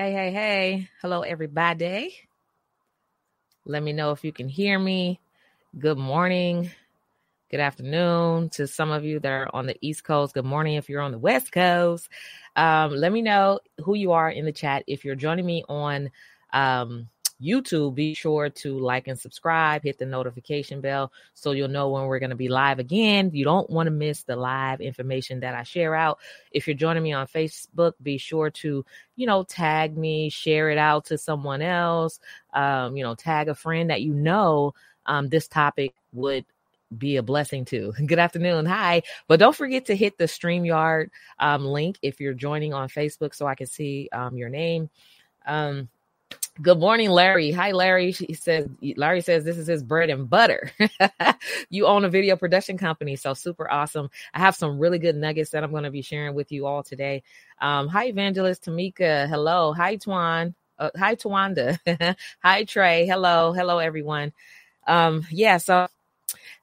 Hey, hey, hey. Hello, everybody. Let me know if you can hear me. Good morning. Good afternoon to some of you that are on the East Coast. Good morning if you're on the West Coast. Um, let me know who you are in the chat. If you're joining me on um, YouTube, be sure to like and subscribe, hit the notification bell so you'll know when we're going to be live again. You don't want to miss the live information that I share out. If you're joining me on Facebook, be sure to, you know, tag me, share it out to someone else, um, you know, tag a friend that you know um, this topic would be a blessing to. Good afternoon. Hi. But don't forget to hit the StreamYard um, link if you're joining on Facebook so I can see um, your name. Um, Good morning, Larry. Hi, Larry. He says Larry says this is his bread and butter. you own a video production company, so super awesome. I have some really good nuggets that I'm going to be sharing with you all today. Um, hi, Evangelist Tamika. Hello. Hi, Twan. Uh, hi, Twanda. hi, Trey. Hello. Hello, everyone. Um, yeah, so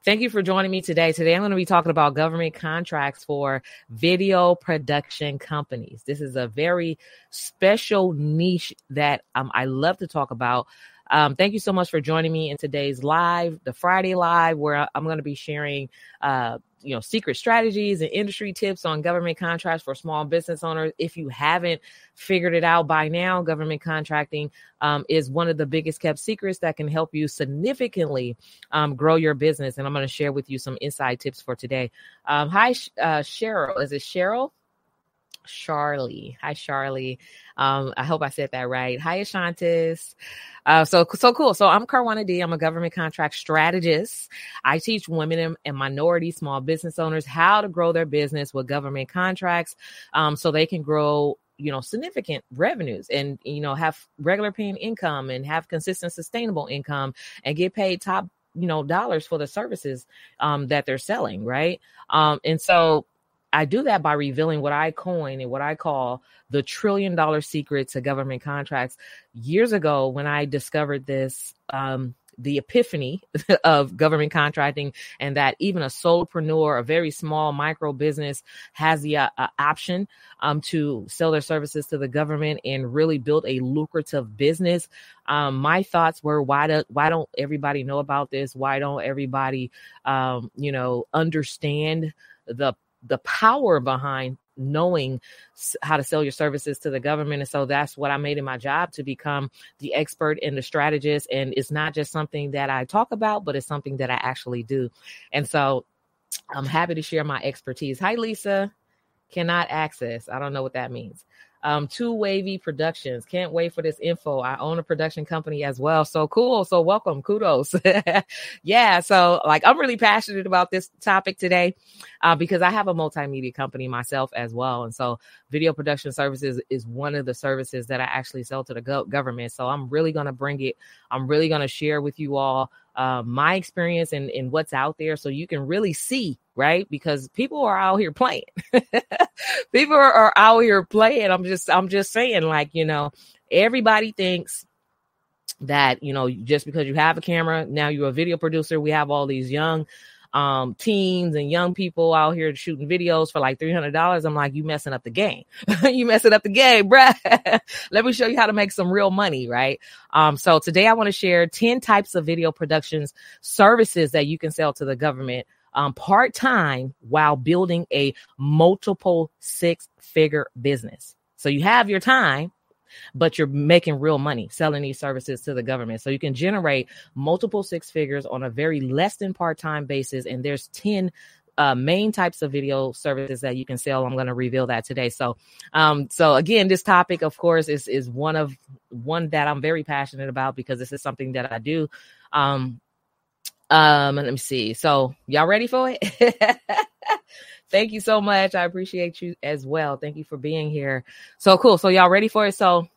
Thank you for joining me today. Today, I'm going to be talking about government contracts for video production companies. This is a very special niche that um, I love to talk about. Um, thank you so much for joining me in today's live, the Friday live, where I'm going to be sharing uh, you know secret strategies and industry tips on government contracts for small business owners. If you haven't figured it out by now government contracting um, is one of the biggest kept secrets that can help you significantly um, grow your business. And i'm going to share with you some inside tips for today. Um, hi uh, cheryl. Is it cheryl Charlie. Hi, Charlie. Um, I hope I said that right. Hi, Ashantis. Uh, so so cool. So I'm Karwana D. I'm a government contract strategist. I teach women and, and minority small business owners how to grow their business with government contracts, um, so they can grow you know significant revenues and you know have regular paying income and have consistent sustainable income and get paid top you know dollars for the services um, that they're selling right um, and so I do that by revealing what I coin and what I call the trillion dollar secret to government contracts. Years ago, when I discovered this, um, the epiphany of government contracting and that even a solopreneur, a very small micro business has the uh, uh, option um, to sell their services to the government and really build a lucrative business. Um, my thoughts were why do why don't everybody know about this? Why don't everybody um, you know understand the the power behind knowing how to sell your services to the government. And so that's what i made it my job to become the expert and the strategist. And it's not just something that i talk about but it's something that i actually do. And so i'm happy to share my expertise. Hi lisa. Cannot access. I don't know what that means um, Two Wavy Productions. Can't wait for this info. I own a production company as well. So cool. So welcome. Kudos. yeah. So like I'm really passionate about this topic today uh, because I have a multimedia company myself as well. And so video production services is one of the services that I actually sell to the go- government. So I'm really going to bring it. I'm really going to share with you all uh, my experience and, and what's out there so you can really see, right? Because people are out here playing. people are, are out here playing. I'm just, I'm just saying, like, you know, everybody thinks that, you know, just because you have a camera, now you're a video producer. We have all these young um, teens and young people out here shooting videos for like $300. I'm like, you messing up the game. you messing up the game, bruh. Let me show you how to make some real money, right? Um, so today I want to share 10 types of video productions services that you can sell to the government um, part time while building a multiple six figure business. So you have your time, but you're making real money selling these services to the government. So you can generate multiple six figures on a very less than part time basis. And there's 10 uh, main types of video services that you can sell. I'm going to reveal that today. So, um, so again, this topic, of course, is is one of one that I'm very passionate about because this is something that I do. Um, um, let me see. So, y'all ready for it? Thank you so much. I appreciate you as well. Thank you for being here. So cool. So y'all ready for it? So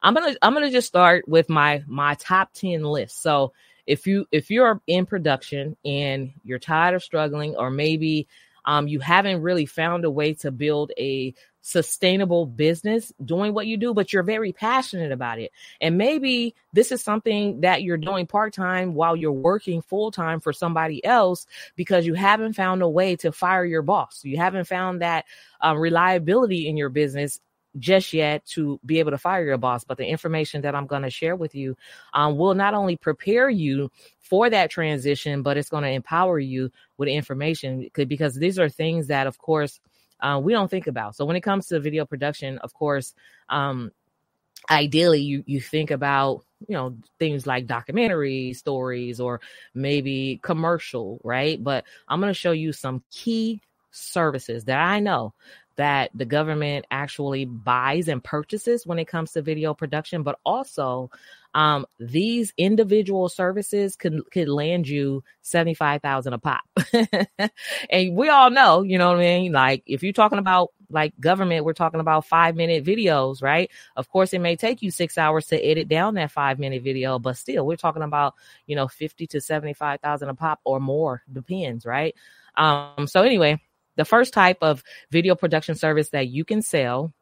I'm gonna I'm gonna just start with my my top 10 list. So if you if you're in production and you're tired of struggling, or maybe um, you haven't really found a way to build a sustainable business doing what you do, but you're very passionate about it. And maybe this is something that you're doing part time while you're working full time for somebody else because you haven't found a way to fire your boss. You haven't found that um, reliability in your business just yet to be able to fire your boss, but the information that I'm going to share with you um, will not only prepare you for that transition, but it's going to empower you with information because these are things that, of course, uh, we don't think about. So when it comes to video production, of course, um, ideally you you think about you know things like documentary stories or maybe commercial, right? But I'm going to show you some key services that I know that the government actually buys and purchases when it comes to video production, but also um, these individual services could could land you seventy five thousand a pop, and we all know, you know what I mean. Like if you're talking about like government, we're talking about five minute videos, right? Of course, it may take you six hours to edit down that five minute video, but still, we're talking about you know fifty to seventy five thousand a pop or more, depends, right? Um, so anyway, the first type of video production service that you can sell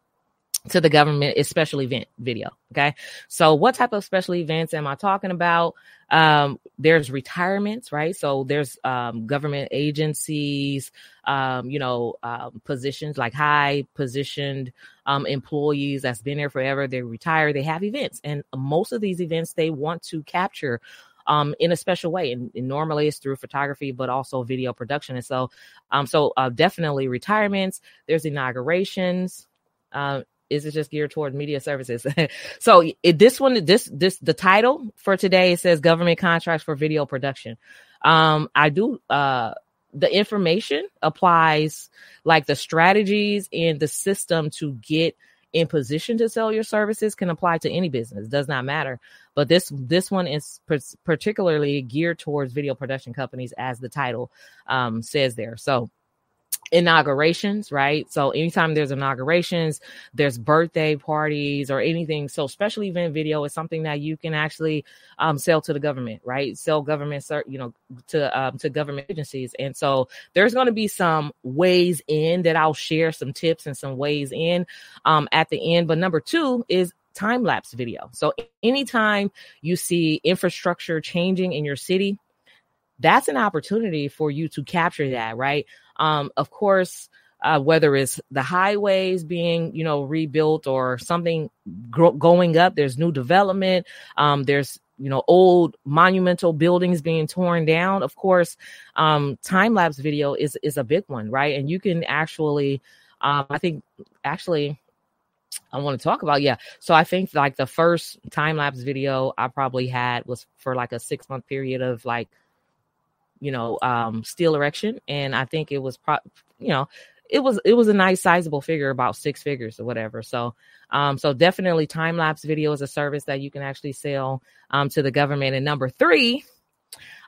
to the government is special event video. Okay. So what type of special events am I talking about? Um, there's retirements, right? So there's um, government agencies, um, you know, um, positions like high positioned um, employees that's been there forever. They retire, they have events. And most of these events, they want to capture um, in a special way. And, and, normally it's through photography, but also video production. And so, um, so uh, definitely retirements. There's inaugurations. Uh, is it just geared toward media services? so it, this one, this this the title for today it says government contracts for video production. Um, I do uh the information applies like the strategies and the system to get in position to sell your services can apply to any business. Does not matter. But this this one is particularly geared towards video production companies as the title um, says there. So inaugurations, right? So anytime there's inaugurations, there's birthday parties or anything. So special event video is something that you can actually um, sell to the government, right? Sell government, you know, to um, to government agencies. And so there's going to be some ways in that I'll share some tips and some ways in um, at the end. But number two is time lapse video. So anytime you see infrastructure changing in your city, that's an opportunity for you to capture that, right? Um, of course, uh, whether it's the highways being, you know, rebuilt or something gro- going up, there's new development. Um, there's you know old monumental buildings being torn down of course um time lapse video is is a big one right and you can actually um i think actually I want to talk about. Yeah. So I think like the first time lapse video I probably had was for like a six month period of like you know, um, steel erection, and I think it was, pro- you know, it was it was a nice sizable figure, about six figures or whatever. So, um, so definitely time lapse video is a service that you can actually sell um, to the government. And number three,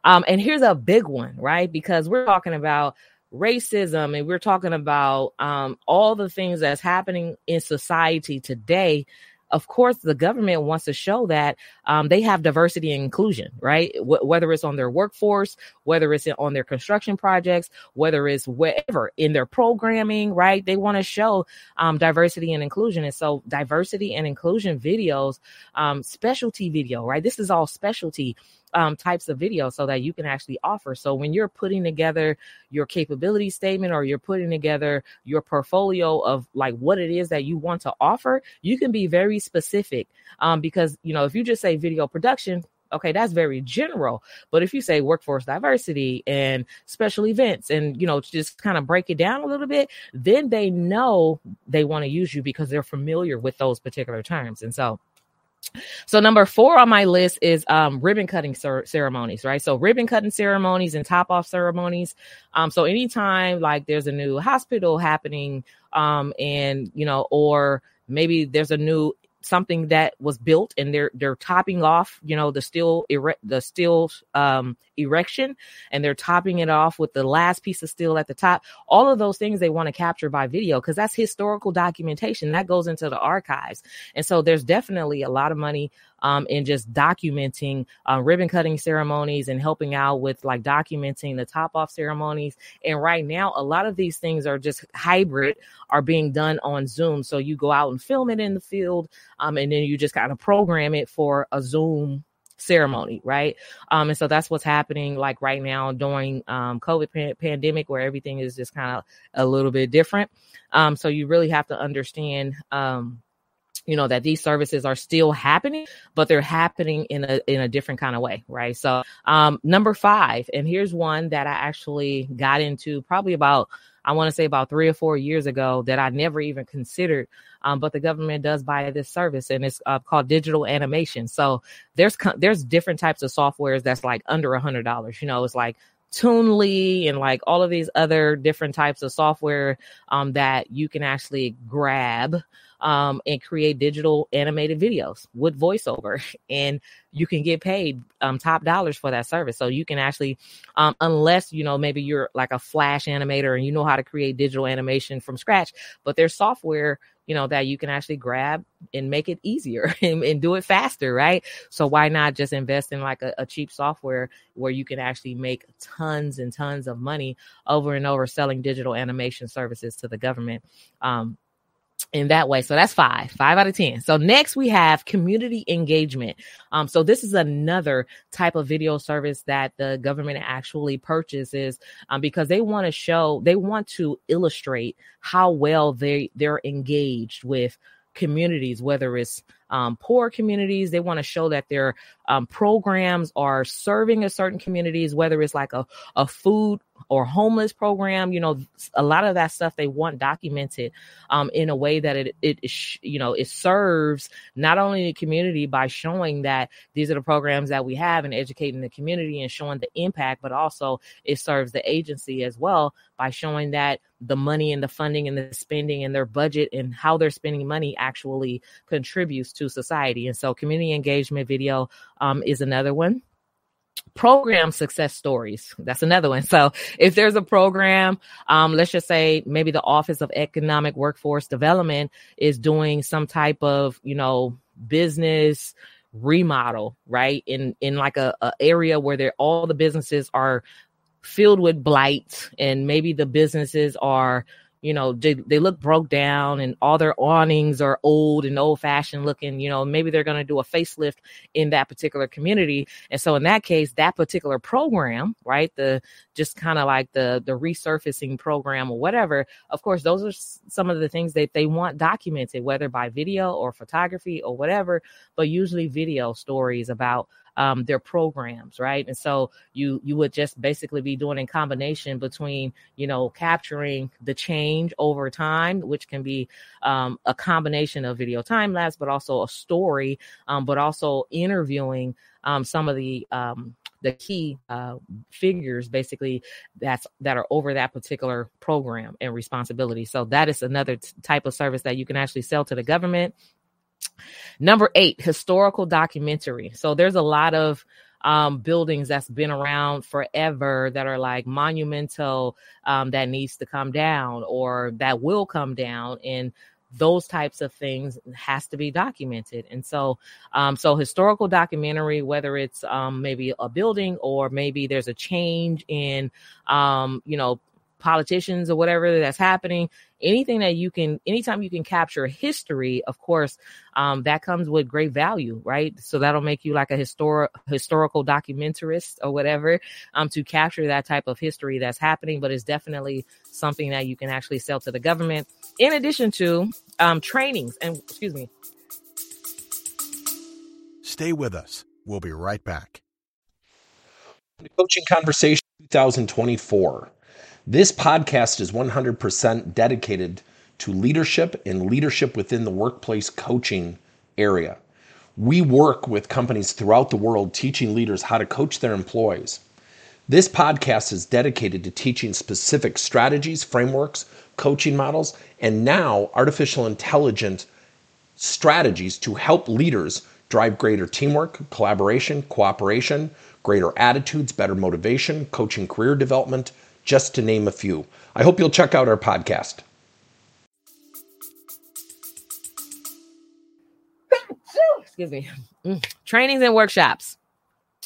um, and here's a big one, right? Because we're talking about racism and we're talking about um, all the things that's happening in society today of course, the government wants to show that um, they have diversity and inclusion, right? W- whether it's on their workforce, whether it's on their construction projects, whether it's wherever in their programming, right? They want to show um, diversity and inclusion. And so, diversity and inclusion videos, um, specialty video, right? This is all specialty um, types of videos so that you can actually offer. So when you're putting together your capability statement or you're putting together your portfolio of like what it is that you want to offer, you can be very specific. Um, because you know, if you just say video production, okay that's very general but if you say workforce diversity and special events and you know just kind of break it down a little bit then they know they want to use you because they're familiar with those particular terms and so so number four on my list is um, ribbon cutting cer- ceremonies, right? So ribbon cutting ceremonies and top off ceremonies. Um, so anytime like there's a new hospital happening, um, and you know, or maybe there's a new something that was built and they're they're topping off you know the steel the steel um erection and they're topping it off with the last piece of steel at the top. All of those things they want to capture by video because that's historical documentation that goes into the archives. And so there's definitely a lot of money um, in just documenting uh, ribbon cutting ceremonies and helping out with like documenting the top off ceremonies. And right now, a lot of these things are just hybrid, are being done on Zoom. So you go out and film it in the field, um, and then you just kind of program it for a Zoom ceremony, right? Um, and so that's what's happening like right now during um, COVID pan- pandemic, where everything is just kind of a little bit different. Um, so you really have to understand. Um, you know that these services are still happening but they're happening in a in a different kind of way right so um number 5 and here's one that I actually got into probably about I want to say about 3 or 4 years ago that I never even considered um, but the government does buy this service and it's uh, called digital animation. So there's there's different types of softwares that's like under a hundred dollars. You know, it's like Toonly and like all of these other different types of software um, that you can actually grab um, and create digital animated videos with voiceover. And you can get paid um, top dollars for that service. So you can actually, um, unless, you know, maybe you're like a flash animator and you know how to create digital animation from scratch, but there's software you know, that you can actually grab and make it easier and, and, do it faster, right? So why not just invest in like a, a, cheap software where you can actually make tons and tons of money over and over selling digital animation services to the government? Um, in that way. So that's five, five out of 10. So next we have community engagement. Um, so this is another type of video service that the government actually purchases um, because they want to show, they want to illustrate how well they, they're engaged with communities, whether it's um, poor communities. They want to show that their um, programs are serving a certain communities, whether it's like a, a food or homeless program. You know, a lot of that stuff they want documented um, in a way that it, it, you know, it serves not only the community by showing that these are the programs that we have and educating the community and showing the impact, but also it serves the agency as well by showing that the money and the funding and the spending and their budget and how they're spending money actually contributes to society. And so community engagement video um, is another one program success stories. That's another one. So if there's a program um, let's just say maybe the office of economic workforce development is doing some type of you know business remodel right? In in like a, a area where there all the businesses are filled with blight and maybe the businesses are you know they, they look broke down and all their awnings are old and old fashioned looking you know maybe they're going to do a facelift in that particular community. And so in that case that particular program right the just kind of like the the resurfacing program or whatever of course those are some of the things that they want documented whether by video or photography or whatever but usually video stories about um, their programs, right? And so you you would just basically be doing a combination between you know capturing the change over time, which can be um, a combination of video time lapse, but also a story, um, but also interviewing um, some of the um, the key uh, figures basically that's that are over that particular program and responsibility so that is another t- type of service that you can actually sell to the government Number eight, historical documentary. So there's a lot of um, buildings that's been around forever that are like monumental um, that needs to come down or that will come down and those types of things has to be documented and so um, so historical documentary whether it's um, maybe a building or maybe there's a change in um, you know politicians or whatever that's happening anything that you can anytime you can capture history of course um, that comes with great value right? So that'll make you like a historic historical documentarist or whatever um, to capture that type of history that's happening. But it's definitely something that you can actually sell to the government. In addition to um, trainings and excuse me. Stay with us. We'll be right back. Coaching conversation 2024 this podcast is 100% dedicated to leadership and leadership within the workplace coaching area. We work with companies throughout the world teaching leaders how to coach their employees. This podcast is dedicated to teaching specific strategies, frameworks, coaching models, and now artificial intelligence strategies to help leaders drive greater teamwork, collaboration, cooperation, greater attitudes, better motivation, coaching career development, just to name a few. I hope you'll check out our podcast. Excuse me. Mm. Trainings and workshops.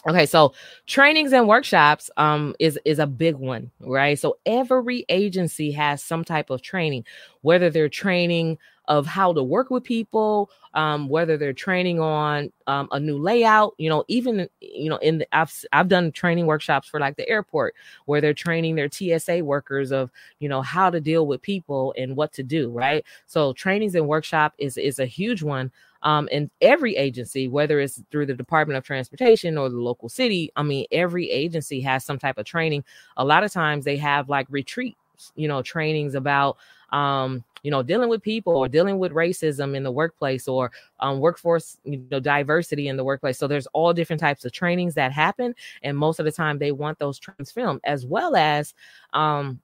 Okay, so trainings and workshops um is is a big one, right? So every agency has some type of training, whether they're training of how to work with people, um, whether they're training on um, a new layout, you know, even you know, in the I've I've done training workshops for like the airport where they're training their TSA workers of you know how to deal with people and what to do, right? So trainings and workshop is is a huge one um, in every agency, whether it's through the Department of Transportation or the local city. I mean, every agency has some type of training. A lot of times they have like retreats, you know, trainings about, um, you know, dealing with people or dealing with racism in the workplace or um, workforce, you know, diversity in the workplace. So there's all different types of trainings that happen, and most of the time they want those trainings filmed, as well as, um,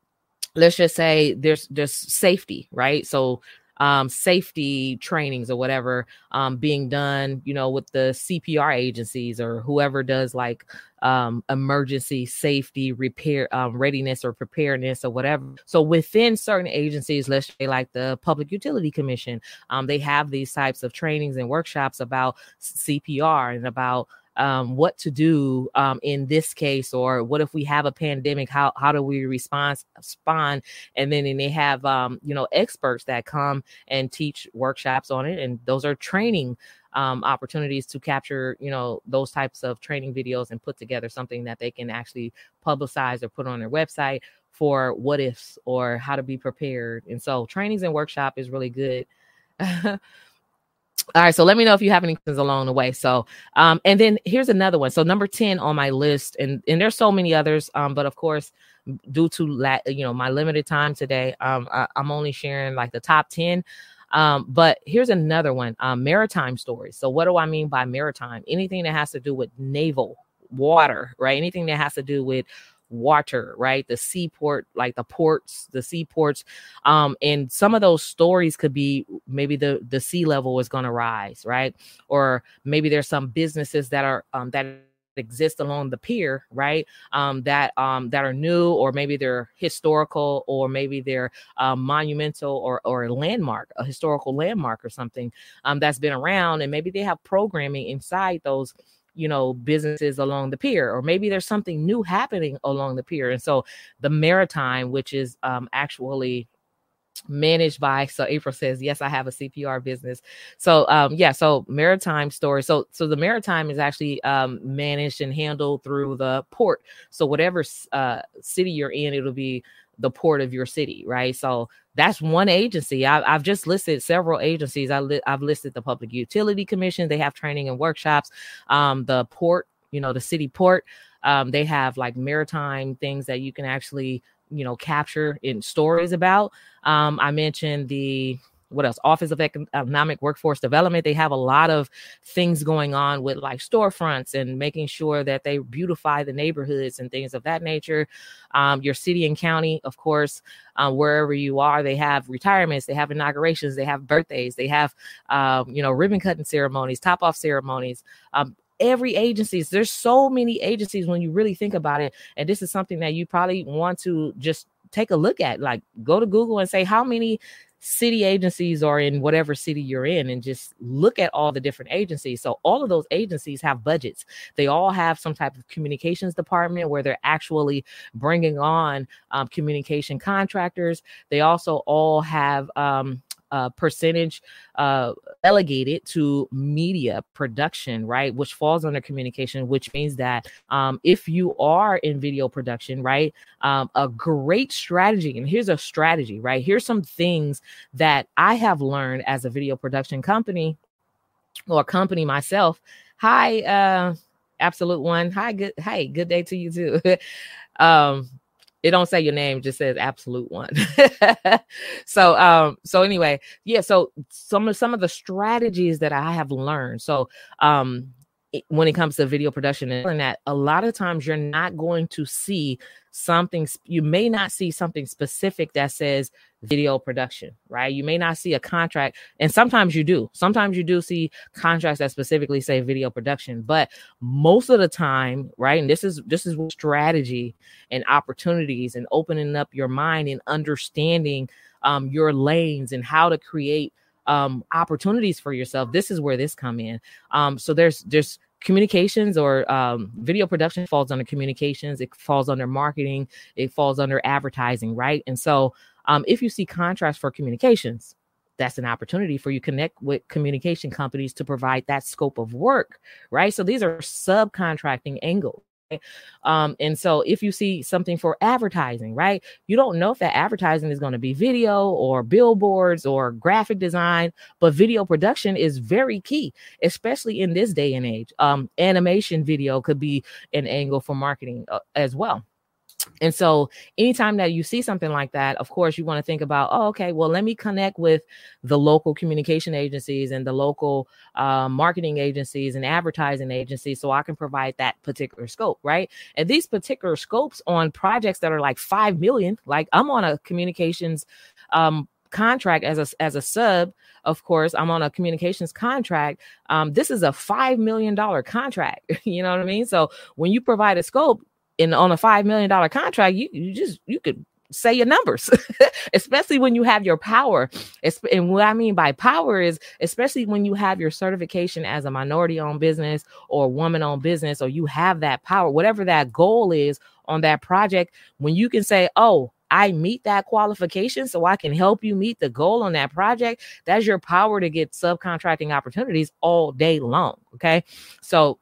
let's just say there's there's safety, right? So um, safety trainings or whatever um, being done, you know, with the CPR agencies or whoever does like um, emergency safety repair um, readiness or preparedness or whatever. So within certain agencies, let's say like the Public Utility Commission, um, they have these types of trainings and workshops about CPR and about um, what to do um, in this case, or what if we have a pandemic? How how do we respond? Respond, and then and they have um, you know experts that come and teach workshops on it, and those are training um, opportunities to capture you know those types of training videos and put together something that they can actually publicize or put on their website for what ifs or how to be prepared. And so trainings and workshop is really good. All right, so let me know if you have any along the way. So, um, and then here's another one. So number ten on my list, and and there's so many others, um, but of course, due to la- you know my limited time today, um, I, am only sharing like the top ten. Um, but here's another one: um, maritime stories. So, what do I mean by maritime? Anything that has to do with naval, water, right? Anything that has to do with water, right? The seaport, like the ports, the seaports. Um, and some of those stories could be maybe the the sea level is going to rise, right? Or maybe there's some businesses that are um, that exist along the pier right um that um that are new or maybe they're historical or maybe they're um, monumental or or a landmark a historical landmark or something um that's been around and maybe they have programming inside those you know businesses along the pier or maybe there's something new happening along the pier. And so the maritime which is um, actually managed by so april says yes i have a cpr business. So um yeah so maritime story. So so the maritime is actually um managed and handled through the port. So whatever uh city you're in it'll be the port of your city, right? So that's one agency. I, have just listed several agencies. I I've listed the Public Utility Commission. They have training and workshops. Um, the port, you know, the city port. Um, they have like maritime things that you can actually, you know, capture in stories about. Um, I mentioned the what else? Office of Economic Workforce Development. They have a lot of things going on with like storefronts and making sure that they beautify the neighborhoods and things of that nature. Um, your city and county, of course, uh, wherever you are, they have retirements, they have inaugurations, they have birthdays, they have, um, you know, ribbon cutting ceremonies, top off ceremonies. Um, every agencies there's so many agencies when you really think about it and this is something that you probably want to just take a look at like go to google and say how many city agencies are in whatever city you're in and just look at all the different agencies. So all of those agencies have budgets. They all have some type of communications department where they're actually bringing on um, communication contractors. They also all have um, percentage uh, delegated to media production, right? Which falls under communication, which means that um, if you are in video production, right, um, a great strategy, and here's a strategy, right? Here's some things that I have learned as a video production company or company myself. Hi, uh, Absolute One. Hi, good. Hey, good day to you too. um, it don't say your name just says absolute one. So um so anyway yeah so some of some of the strategies that i have learned so um when it comes to video production and that a lot of times you're not going to see something you may not see something specific that says video production right? You may not see a contract and sometimes you do. Sometimes you do see contracts that specifically say video production but most of the time right and this is this is strategy and opportunities and opening up your mind and understanding um, your lanes and how to create um, opportunities for yourself this is where this come in. Um, so there's there's communications or um, video production falls under communications it falls under marketing it falls under advertising right and so um, if you see contracts for communications that's an opportunity for you connect with communication companies to provide that scope of work, right? So these are subcontracting angles. Um, and so if you see something for advertising, right, you don't know if that advertising is going to be video or billboards or graphic design, but video production is very key, especially in this day and age. Um, animation video could be an angle for marketing uh, as well. And so, anytime that you see something like that, of course, you want to think about, oh, okay, well, let me connect with the local communication agencies and the local uh, marketing agencies and advertising agencies so I can provide that particular scope, right? And these particular scopes on projects that are like 5 million, like I'm on a communications um, contract as a as a sub of course i'm on a communications contract um, this is a five million dollar contract you know what i mean so when you provide a scope in on a five million dollar contract, you you just you could say your numbers, especially when you have your power. And what I mean by power is especially when you have your certification as a minority owned business or woman owned business, or you have that power, whatever that goal is on that project, when you can say, Oh, I meet that qualification so I can help you meet the goal on that project. That's your power to get subcontracting opportunities all day long. Okay. So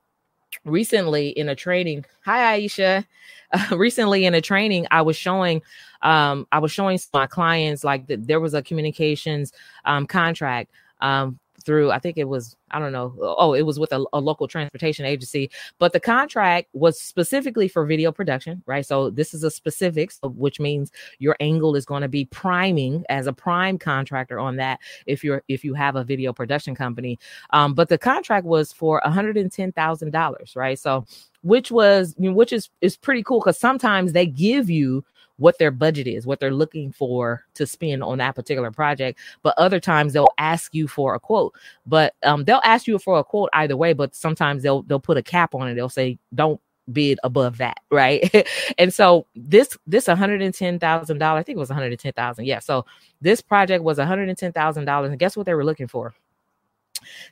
recently in a training hi aisha. Uh, recently in a training i was showing um i was showing my clients like that there was a communications um contract um through i think it was i don't know oh it was with a, a, local transportation agency but the contract was specifically for video production right? So this is a specifics which means your angle is going to be priming as a prime contractor on that if you're if you have a video production company. Um, but the contract was for $110000 right? So which was which is is pretty cool because sometimes they give you what their budget is, what they're looking for to spend on that particular project. But other times they'll ask you for a quote. But um, they'll ask you for a quote either way. But sometimes they'll they'll put a cap on it. They'll say don't bid above that, right? and so this this one hundred and ten thousand dollars, I think it was one hundred and ten thousand. Yeah. So this project was one hundred and ten thousand dollars, and guess what they were looking for?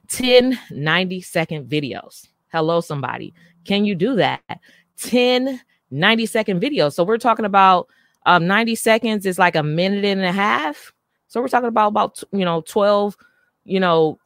10 90 second videos. Hello, somebody. Can you do that? 10 90 second video. So we're talking about um 90 seconds is like a minute and a half. So we're talking about about you know 12, you know,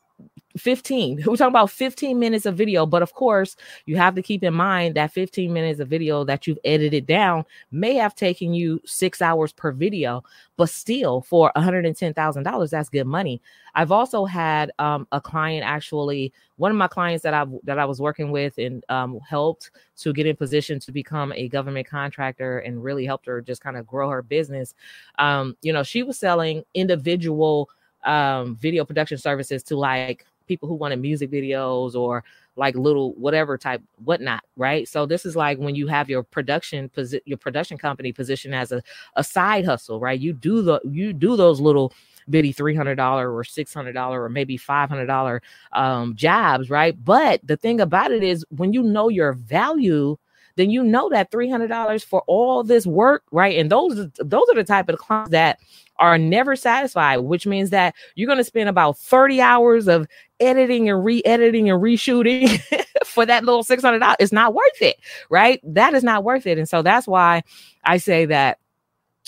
15. We're talking about 15 minutes of video, but of course, you have to keep in mind that 15 minutes of video that you've edited down may have taken you six hours per video, but still for $110,000, that's good money. I've also had um, a client actually, one of my clients that I that I was working with and um, helped to get in position to become a government contractor and really helped her just kind of grow her business. Um, you know, she was selling individual um, video production services to like people who wanted music videos or like little whatever type whatnot right? So this is like when you have your production posi- your production company position as a, a side hustle right? You do the you do those little bitty $300 or $600 or maybe $500 um, jobs right? But the thing about it is when you know your value then you know that $300 for all this work right? And those those are the type of clients that are never satisfied, which means that you're going to spend about 30 hours of editing and re-editing and reshooting for that little $600 it's not worth it right? That is not worth it. And so that's why i say that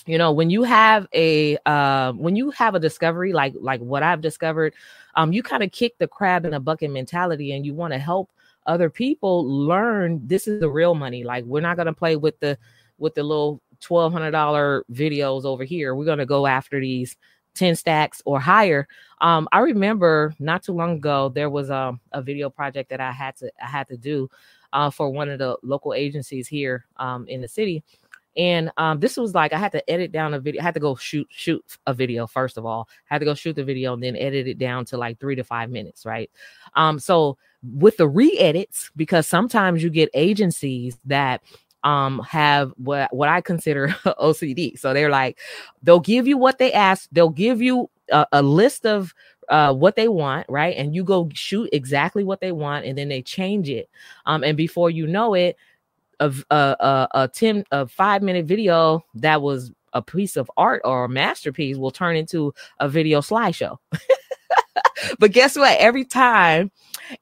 you know when you have a uh, when you have a discovery like like what i've discovered um you kind of kick the crab in a bucket mentality and you want to help other people learn this is the real money. Like we're not going to play with the with the little $1200 videos over here we're going to go after these 10 stacks or higher. Um, I remember not too long ago there was a, um, a video project that I had to I had to do uh, for one of the local agencies here um, in the city. And um, this was like I had to edit down a video. I had to go shoot shoot a video first of all. I had to go shoot the video and then edit it down to like three to five minutes, right? Um, so with the re-edits, because sometimes you get agencies that um have what what I consider OCD. So they're like they'll give you what they ask, they'll give you a, a list of uh, what they want, right? And you go shoot exactly what they want, and then they change it. Um, and before you know it, of a, a, a 10 a five minute video that was a piece of art or a masterpiece will turn into a video slideshow. but guess what? Every time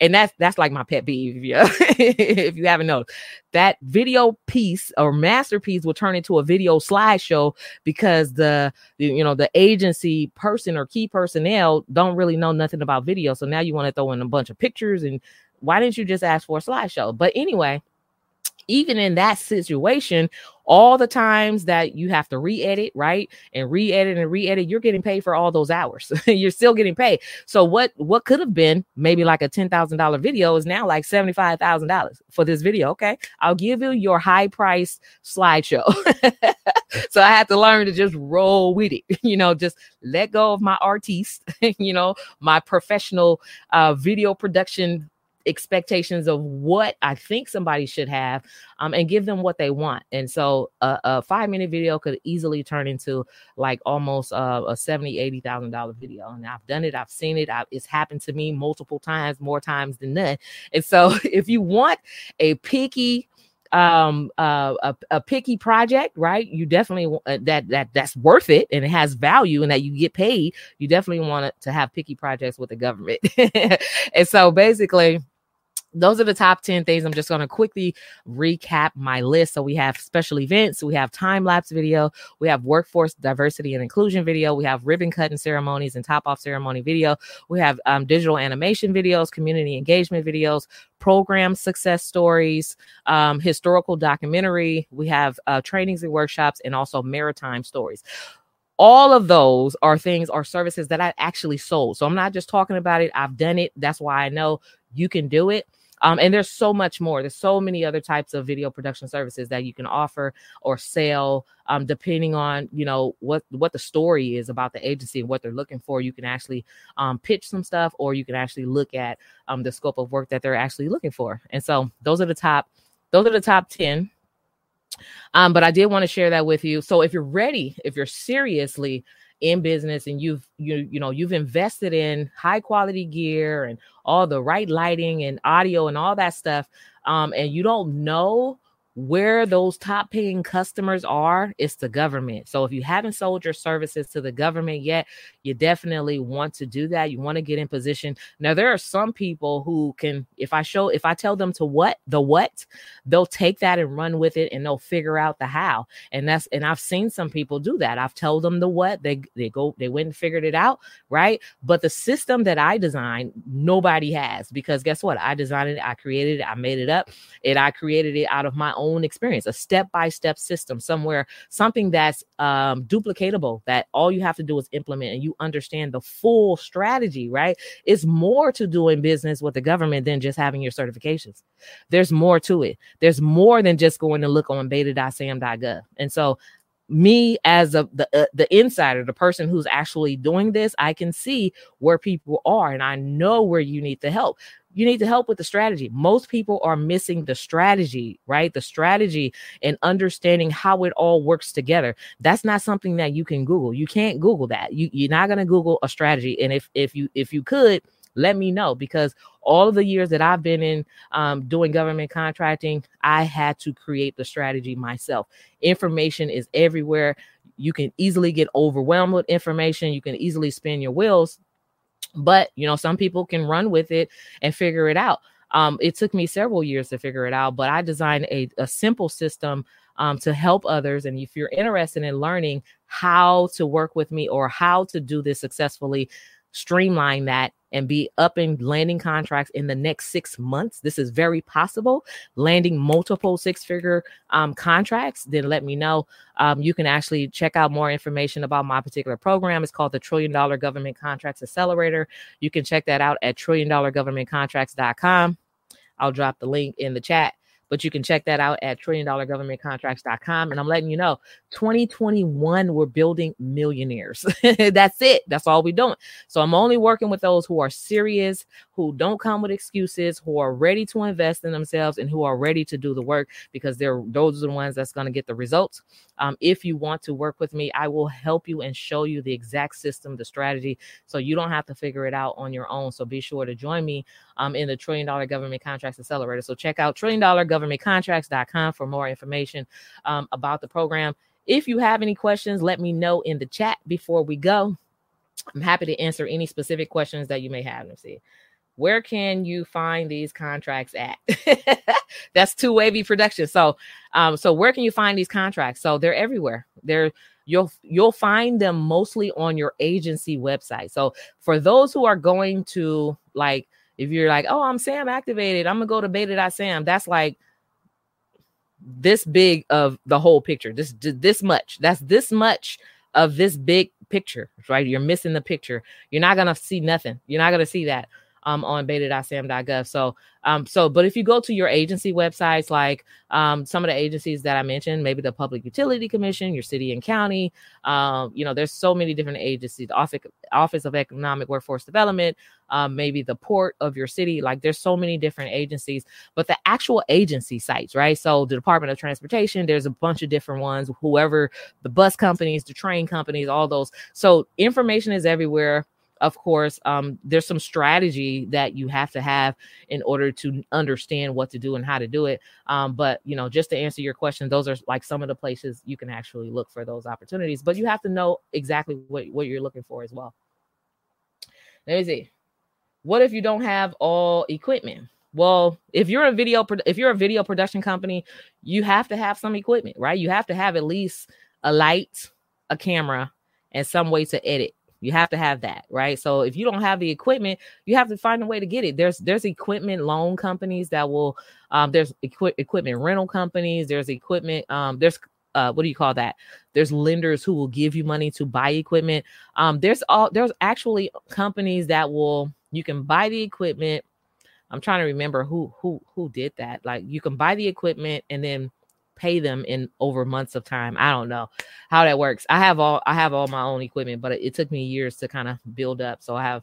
and that's that's like my pet peeve. Yeah, if you haven't noticed, that video piece or masterpiece will turn into a video slideshow because the, you know the agency person or key personnel don't really know nothing about video. So now you want to throw in a bunch of pictures and why didn't you just ask for a slideshow? But anyway, even in that situation, all the times that you have to re-edit, right? And re-edit and re-edit, you're getting paid for all those hours. you're still getting paid. So what what could have been maybe like a $10,000 video is now like $75,000 for this video, okay? I'll give you your high price slideshow. so I had to learn to just roll with it. You know, just let go of my artiste, you know, my professional uh video production expectations of what I think somebody should have um, and give them what they want. And so a, a five minute video could easily turn into like almost uh, a seventy, eighty thousand dollar video. And I've done it, I've seen it, I've, it's happened to me multiple times, more times than none. And so if you want a picky um uh, a, a picky project right you definitely uh, that that that's worth it and it has value and that you get paid you definitely want to have picky projects with the government and so basically those are the top 10 things. I'm just going to quickly recap my list. So we have special events, we have time lapse video, we have workforce diversity and inclusion video, we have ribbon cutting ceremonies and top off ceremony video, we have um, digital animation videos, community engagement videos, program success stories, um, historical documentary, we have uh, trainings and workshops, and also maritime stories all of those are things or services that I actually sold. So I'm not just talking about it. I've done it. That's why I know you can do it. Um, and there's so much more. There's so many other types of video production services that you can offer or sell, um, depending on you know what what the story is about the agency and what they're looking for. You can actually um, pitch some stuff, or you can actually look at um, the scope of work that they're actually looking for. And so those are the top. Those are the top ten. Um, but I did want to share that with you. So if you're ready, if you're seriously in business and you've you you know you've invested in high quality gear and all the right lighting and audio and all that stuff um and you don't know where those top paying customers are it's the government. So if you haven't sold your services to the government yet you definitely want to do that. You want to get in position. Now there are some people who can if i show if i tell them to what the what they'll take that and run with it and they'll figure out the how. And that's and i've seen some people do that. I've told them the what they they go they went and figured it out right? But the system that i designed nobody has because guess what? I designed it i created it i made it up and i created it out of my own own experience, a step by step system, somewhere, something that's um, duplicatable that all you have to do is implement and you understand the full strategy, right? It's more to doing business with the government than just having your certifications. There's more to it. There's more than just going to look on beta.sam.gov. And so me as a the uh, the insider the person who's actually doing this i can see where people are and i know where you need the help you need to help with the strategy. Most people are missing the strategy, right? The strategy and understanding how it all works together. That's not something that you can Google. You can't Google that. You, you're not going to Google a strategy. And if if you if you could, let me know because all of the years that I've been in um, doing government contracting, I had to create the strategy myself. Information is everywhere. You can easily get overwhelmed with information. You can easily spin your wheels but you know some people can run with it and figure it out. Um, it took me several years to figure it out but i designed a, a simple system um, to help others. And if you're interested in learning how to work with me or how to do this successfully streamline that and be up and landing contracts in the next six months, this is very possible. Landing multiple six figure um, contracts, then let me know. Um, you can actually check out more information about my particular program. It's called the Trillion Dollar Government Contracts Accelerator. You can check that out at trilliondollargovernmentcontracts.com. I'll drop the link in the chat but you can check that out at trilliondollargovernmentcontracts.com. And I'm letting you know 2021, we're building millionaires. That's it. That's all we're doing. So I'm only working with those who are serious, who don't come with excuses, who are ready to invest in themselves, and who are ready to do the work because they're those are the ones that's going to get the results. Um, if you want to work with me, I will help you and show you the exact system, the strategy, so you don't have to figure it out on your own. So be sure to join me um, in the Trillion Dollar Government Contracts Accelerator. So check out trilliondollargovernmentcontracts.com for more information um, about the program. If you have any questions, let me know in the chat before we go. I'm happy to answer any specific questions that you may have. Let's see. where can you find these contracts at? That's two wavy production. So, um, so where can you find these contracts? So they're everywhere. They're you'll you'll find them mostly on your agency website. So for those who are going to like, if you're like, oh, I'm Sam activated, I'm gonna go to beta.sam. That's like this big of the whole picture. This this much. That's this much of this big picture, right? You're missing the picture. You're not gonna see nothing. You're not gonna see that um, on beta.sam.gov. So, um, so, but if you go to your agency websites, like um, some of the agencies that I mentioned, maybe the Public Utility Commission, your city and county, um, you know, there's so many different agencies, the Office, Office of Economic Workforce Development, um, maybe the port of your city. Like there's so many different agencies, but the actual agency sites, right? So the Department of Transportation, there's a bunch of different ones, whoever the bus companies, the train companies, all those. So information is everywhere of course, um, there's some strategy that you have to have in order to understand what to do and how to do it. Um, but you know, just to answer your question, those are like some of the places you can actually look for those opportunities. But you have to know exactly what, what you're looking for as well. Let me see. What if you don't have all equipment? Well, if you're a video if you're a video production company, you have to have some equipment, right? You have to have at least a light, a camera, and some way to edit you have to have that, right? So if you don't have the equipment, you have to find a way to get it. There's there's equipment loan companies that will um there's equi- equipment rental companies, there's equipment um there's uh, what do you call that? There's lenders who will give you money to buy equipment. Um, there's all there's actually companies that will you can buy the equipment. I'm trying to remember who who who did that. Like you can buy the equipment and then pay them in over months of time. I don't know how that works. I have all I have all my own equipment, but it, it took me years to kind of build up. So I have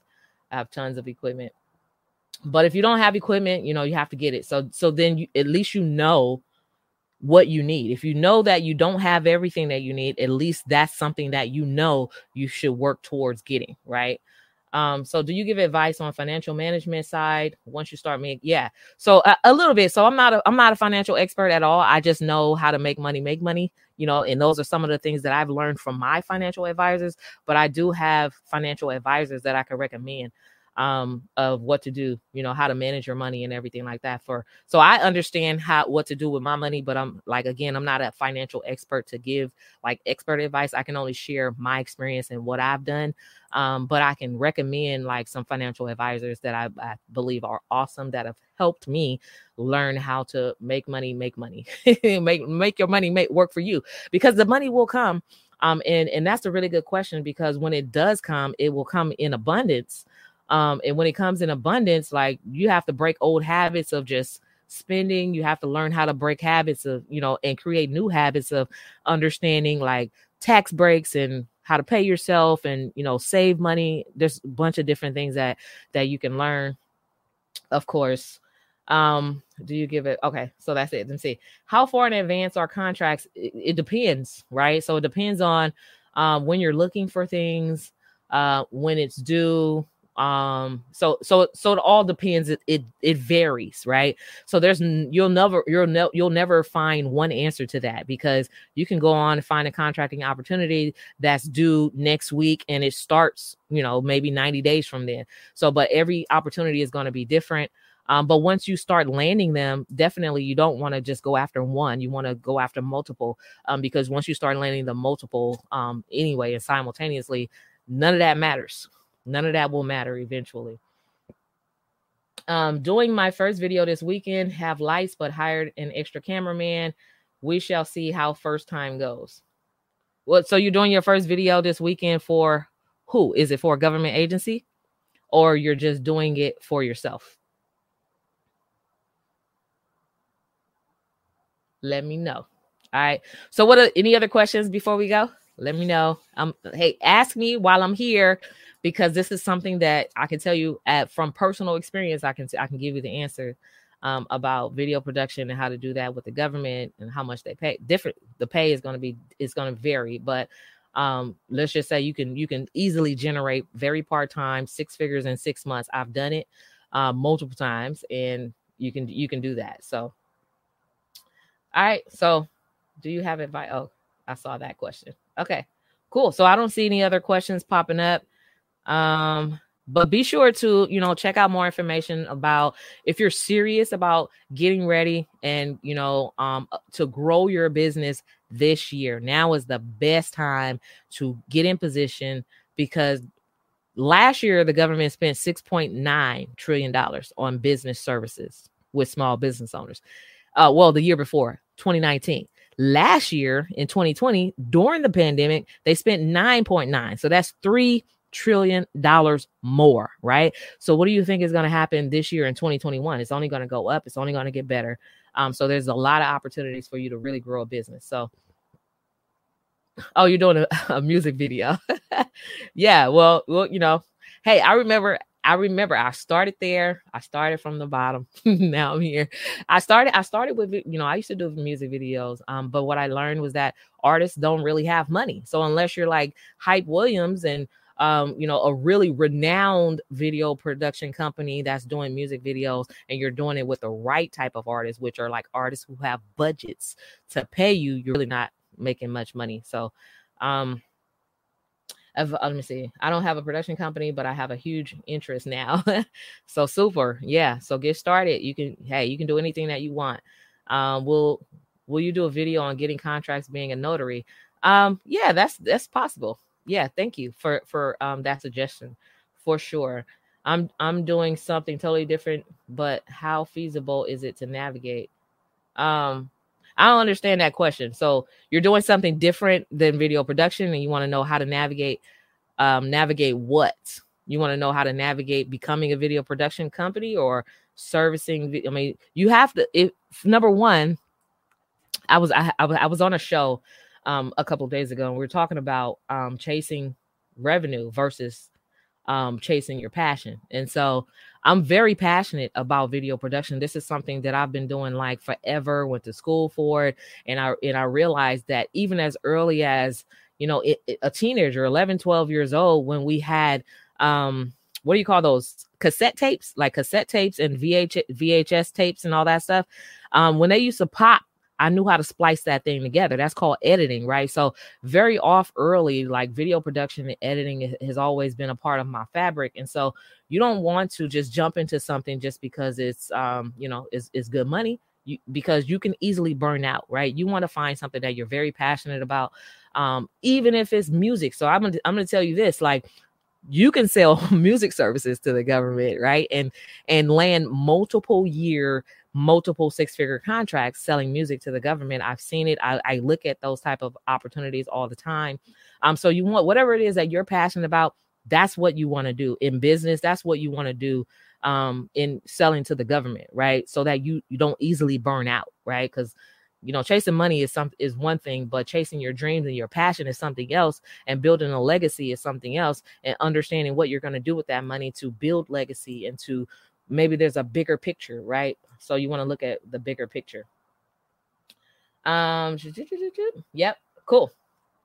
I have tons of equipment. But if you don't have equipment, you know, you have to get it. So so then you at least you know what you need. If you know that you don't have everything that you need, at least that's something that you know you should work towards getting, right? Um, so do you give advice on financial management side once you start making yeah. So a, a, little bit. So I'm not a I'm not a financial expert at all. I just know how to make money, make money, you know, and those are some of the things that I've learned from my financial advisors, but I do have financial advisors that I can recommend um of what to do you know how to manage your money and everything like that for so i understand how what to do with my money but i'm like again i'm not a financial expert to give like expert advice. I can only share my experience and what i've done um but i can recommend like some financial advisors that i, I believe are awesome that have helped me learn how to make money make money make make your money make work for you because the money will come um and and that's a really good question because when it does come it will come in abundance um, and when it comes in abundance, like you have to break old habits of just spending. You have to learn how to break habits of, you know, and create new habits of understanding like tax breaks and how to pay yourself and you know save money. There's a bunch of different things that that you can learn of course. Um do you give it okay so that's it. Let me see. How far in advance are contracts? It, it depends right? So it depends on um when you're looking for things uh when it's due um so so so it all depends it it, it varies right so there's you'll never you'll ne- you'll never find one answer to that because you can go on and find a contracting opportunity that's due next week and it starts you know maybe 90 days from then so but every opportunity is going to be different um, but once you start landing them, definitely you don't want to just go after one. You want to go after multiple um, because once you start landing the multiple um, anyway and simultaneously, none of that matters. None of that will matter eventually. Um, doing my first video this weekend, have lights, but hired an extra cameraman. We shall see how first time goes. What? So you're doing your first video this weekend for who? Is it for a government agency, or you're just doing it for yourself? Let me know. All right. So, what are any other questions before we go? Let me know. Um, hey, ask me while I'm here because this is something that I can tell you at from personal experience. I can I can give you the answer um, about video production and how to do that with the government and how much they pay. Different the pay is going to be is going to vary, but um, let's just say you can you can easily generate very part time six figures in six months. I've done it uh, multiple times, and you can you can do that. So, all right. So, do you have advice? Oh, I saw that question. Okay, cool. So I don't see any other questions popping up. Um, but be sure to you know check out more information about if you're serious about getting ready and you know um to grow your business this year now is the best time to get in position because last year the government spent 6.9 trillion dollars on business services with small business owners. Uh well the year before 2019 last year in 2020 during the pandemic they spent 9.9 so that's 3 trillion dollars more, right? So what do you think is going to happen this year in 2021? It's only going to go up. It's only going to get better. Um, so there's a lot of opportunities for you to really grow a business. So, oh, you're doing a, a music video. yeah. Well, well, you know, hey, I remember I remember I started there. I started from the bottom. now I'm here. I started I started with you know, I used to do music videos. Um, but what I learned was that artists don't really have money. So unless you're like Hype Williams and um, you know, a really renowned video production company that's doing music videos, and you're doing it with the right type of artists, which are like artists who have budgets to pay you, you're really not making much money. So, um, uh, let me see. I don't have a production company, but I have a huge interest now. so super, yeah. So get started. You can, hey, you can do anything that you want. Um, will Will you do a video on getting contracts being a notary? Um, yeah, that's that's possible yeah, thank you for for um that suggestion for sure. I'm I'm doing something totally different, but how feasible is it to navigate? Um, I don't understand that question. So you're doing something different than video production, and you want to know how to navigate. Um, navigate what? You want to know how to navigate becoming a video production company or servicing. I mean, you have to. If number one, I was I, I was on a show um, a couple days ago, and we are talking about um, chasing revenue versus um, chasing your passion. And so I'm very passionate about video production. This is something that I've been doing like forever, went to school for it. And I, and I realized that even as early as, you know, it, it, a teenager, 11, 12 years old, when we had, um, what do you call those cassette tapes, like cassette tapes and VH, VHS tapes and all that stuff. Um, when they used to pop I knew how to splice that thing together. That's called editing, right? So very off early, like video production and editing has always been a part of my fabric. And so you don't want to just jump into something just because it's um, you know, it's is good money. You, because you can easily burn out, right? You want to find something that you're very passionate about, um, even if it's music. So I'm gonna I'm gonna tell you this, like you can sell music services to the government, right? And and land multiple year multiple six figure contracts selling music to the government. I've seen it. I, I, look at those type of opportunities all the time. Um so you want whatever it is that you're passionate about that's what you want to do. In business that's what you want to do um in selling to the government right? So that you you don't easily burn out right? Because you know chasing money is some is one thing but chasing your dreams and your passion is something else and building a legacy is something else and understanding what you're going to do with that money to build legacy and to maybe there's a bigger picture, right? So you want to look at the bigger picture. Um, yep, cool.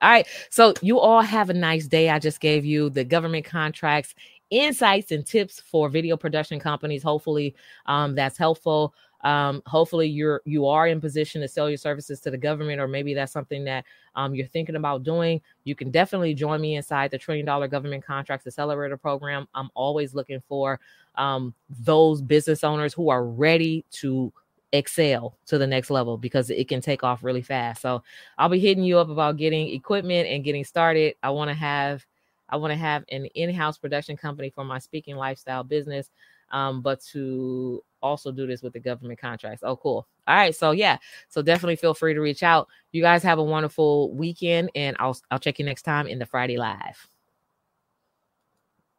All right. So you all have a nice day. I just gave you the government contracts, insights, and tips for video production companies. Hopefully, um, that's helpful um, hopefully you're you are in position to sell your services to the government or maybe that's something that um, you're thinking about doing. You can definitely join me inside the trillion dollar government contracts accelerator program. I'm always looking for um, those business owners who are ready to excel to the next level because it can take off really fast. So i'll be hitting you up about getting equipment and getting started. I want to have i want to have an in-house production company for my speaking lifestyle business um, but to also do this with the government contracts. Oh, cool. All right. So yeah. So definitely feel free to reach out. You guys have a wonderful weekend and I'll I'll check you next time in the Friday live.